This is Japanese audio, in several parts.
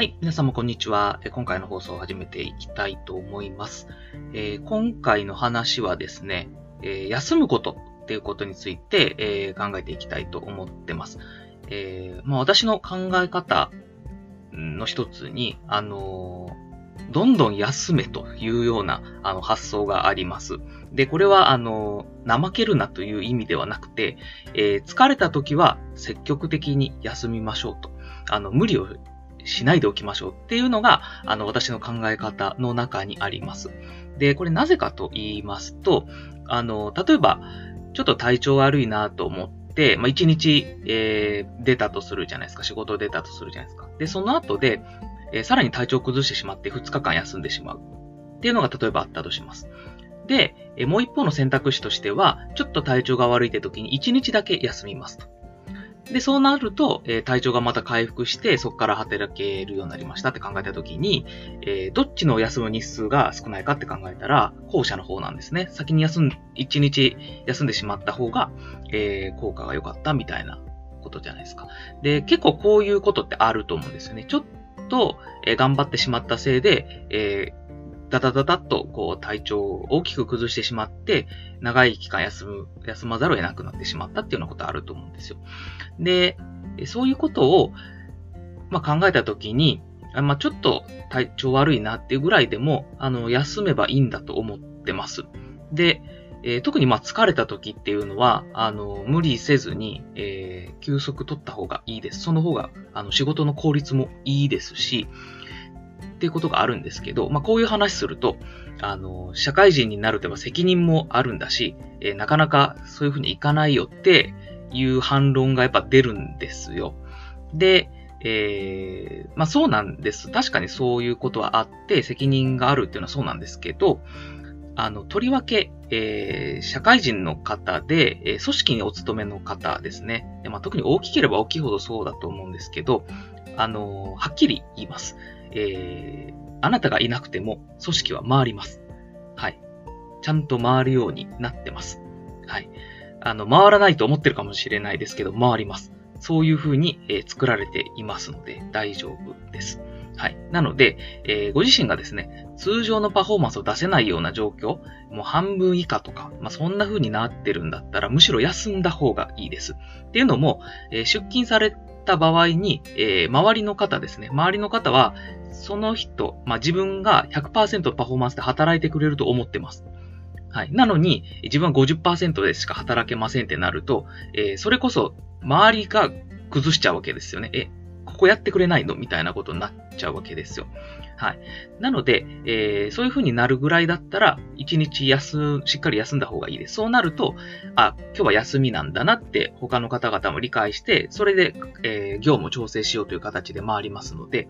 はい。皆様こんにちは。今回の放送を始めていきたいと思います。えー、今回の話はですね、えー、休むことっていうことについて、えー、考えていきたいと思ってます。えまあ、私の考え方の一つに、あのどんどん休めというようなあの発想があります。で、これは、あの、怠けるなという意味ではなくて、え疲れた時は積極的に休みましょうと。あの、無理をしないでおきましょうっていうのが、あの、私の考え方の中にあります。で、これなぜかと言いますと、あの、例えば、ちょっと体調悪いなと思って、まあ、1日、えー、出たとするじゃないですか。仕事出たとするじゃないですか。で、その後で、えー、さらに体調を崩してしまって2日間休んでしまう。っていうのが例えばあったとします。で、えー、もう一方の選択肢としては、ちょっと体調が悪いって時に1日だけ休みますと。で、そうなると、えー、体調がまた回復して、そこから働けるようになりましたって考えたときに、えー、どっちの休む日数が少ないかって考えたら、後者の方なんですね。先に休ん、1日休んでしまった方が、えー、効果が良かったみたいなことじゃないですか。で、結構こういうことってあると思うんですよね。ちょっと、え、頑張ってしまったせいで、えダダダダッとこう体調を大きく崩してしまって、長い期間休む、休まざるを得なくなってしまったっていうようなことあると思うんですよ。で、そういうことを、まあ、考えたときに、まあ、ちょっと体調悪いなっていうぐらいでも、あの、休めばいいんだと思ってます。で、えー、特にま疲れた時っていうのは、あの、無理せずに、えー、休息取った方がいいです。その方が、あの、仕事の効率もいいですし、っていうことがあるんですけど、まあ、こういう話すると、あの、社会人になると責任もあるんだし、えー、なかなかそういうふうにいかないよっていう反論がやっぱ出るんですよ。で、えー、まあそうなんです。確かにそういうことはあって、責任があるっていうのはそうなんですけど、あの、とりわけ、えー、社会人の方で、えー、組織にお勤めの方ですね。でまあ、特に大きければ大きいほどそうだと思うんですけど、あのはっきり言います。えー、あなたがいなくても組織は回ります。はい。ちゃんと回るようになってます。はい。あの、回らないと思ってるかもしれないですけど、回ります。そういう風に、えー、作られていますので大丈夫です。はい。なので、えー、ご自身がですね、通常のパフォーマンスを出せないような状況、もう半分以下とか、まあ、そんな風になってるんだったら、むしろ休んだ方がいいです。っていうのも、えー、出勤された場合に、えー、周りの方ですね、周りの方は、その人、まあ、自分が100%パフォーマンスで働いてくれると思ってます。はい。なのに、自分は50%でしか働けませんってなると、えー、それこそ、周りが崩しちゃうわけですよね。え、こやってくれないの？みたいなことになっちゃうわけですよ。はい。なので、えー、そういう風になるぐらいだったら、1日休、しっかり休んだ方がいいです。そうなると、あ、今日は休みなんだなって他の方々も理解して、それで、えー、業務を調整しようという形で回りますので、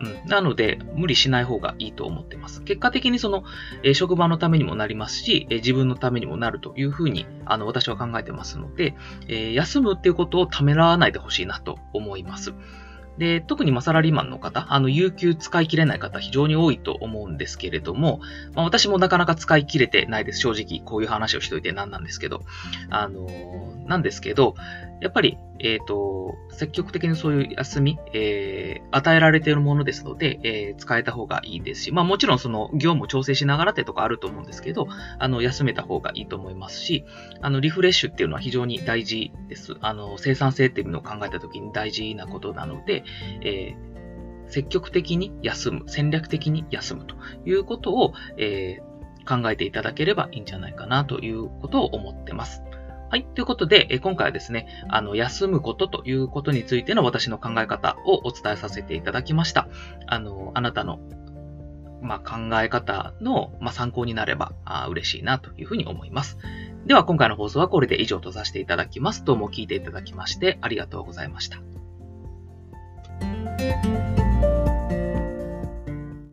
うん。なので、無理しない方がいいと思ってます。結果的にその、えー、職場のためにもなりますし、えー、自分のためにもなるというふうに、あの、私は考えてますので、えー、休むっていうことをためらわないでほしいなと思います。で、特にまサラリーマンの方、あの、有給使い切れない方非常に多いと思うんですけれども、まあ、私もなかなか使い切れてないです。正直、こういう話をしといて何なんですけど。あの、なんですけど、やっぱり、えっ、ー、と、積極的にそういう休み、えー、与えられているものですので、えー、使えた方がいいですし、まあもちろんその業務を調整しながらってとこあると思うんですけど、あの、休めた方がいいと思いますし、あの、リフレッシュっていうのは非常に大事です。あの、生産性っていうのを考えたときに大事なことなので、えー、積極的に休む、戦略的に休むということを、えー、考えていただければいいんじゃないかなということを思ってます。はい。ということで、え今回はですね、あの、休むことということについての私の考え方をお伝えさせていただきました。あの、あなたの、まあ、考え方の、まあ、参考になればあ嬉しいなというふうに思います。では、今回の放送はこれで以上とさせていただきます。どうも聞いていただきましてありがとうございました。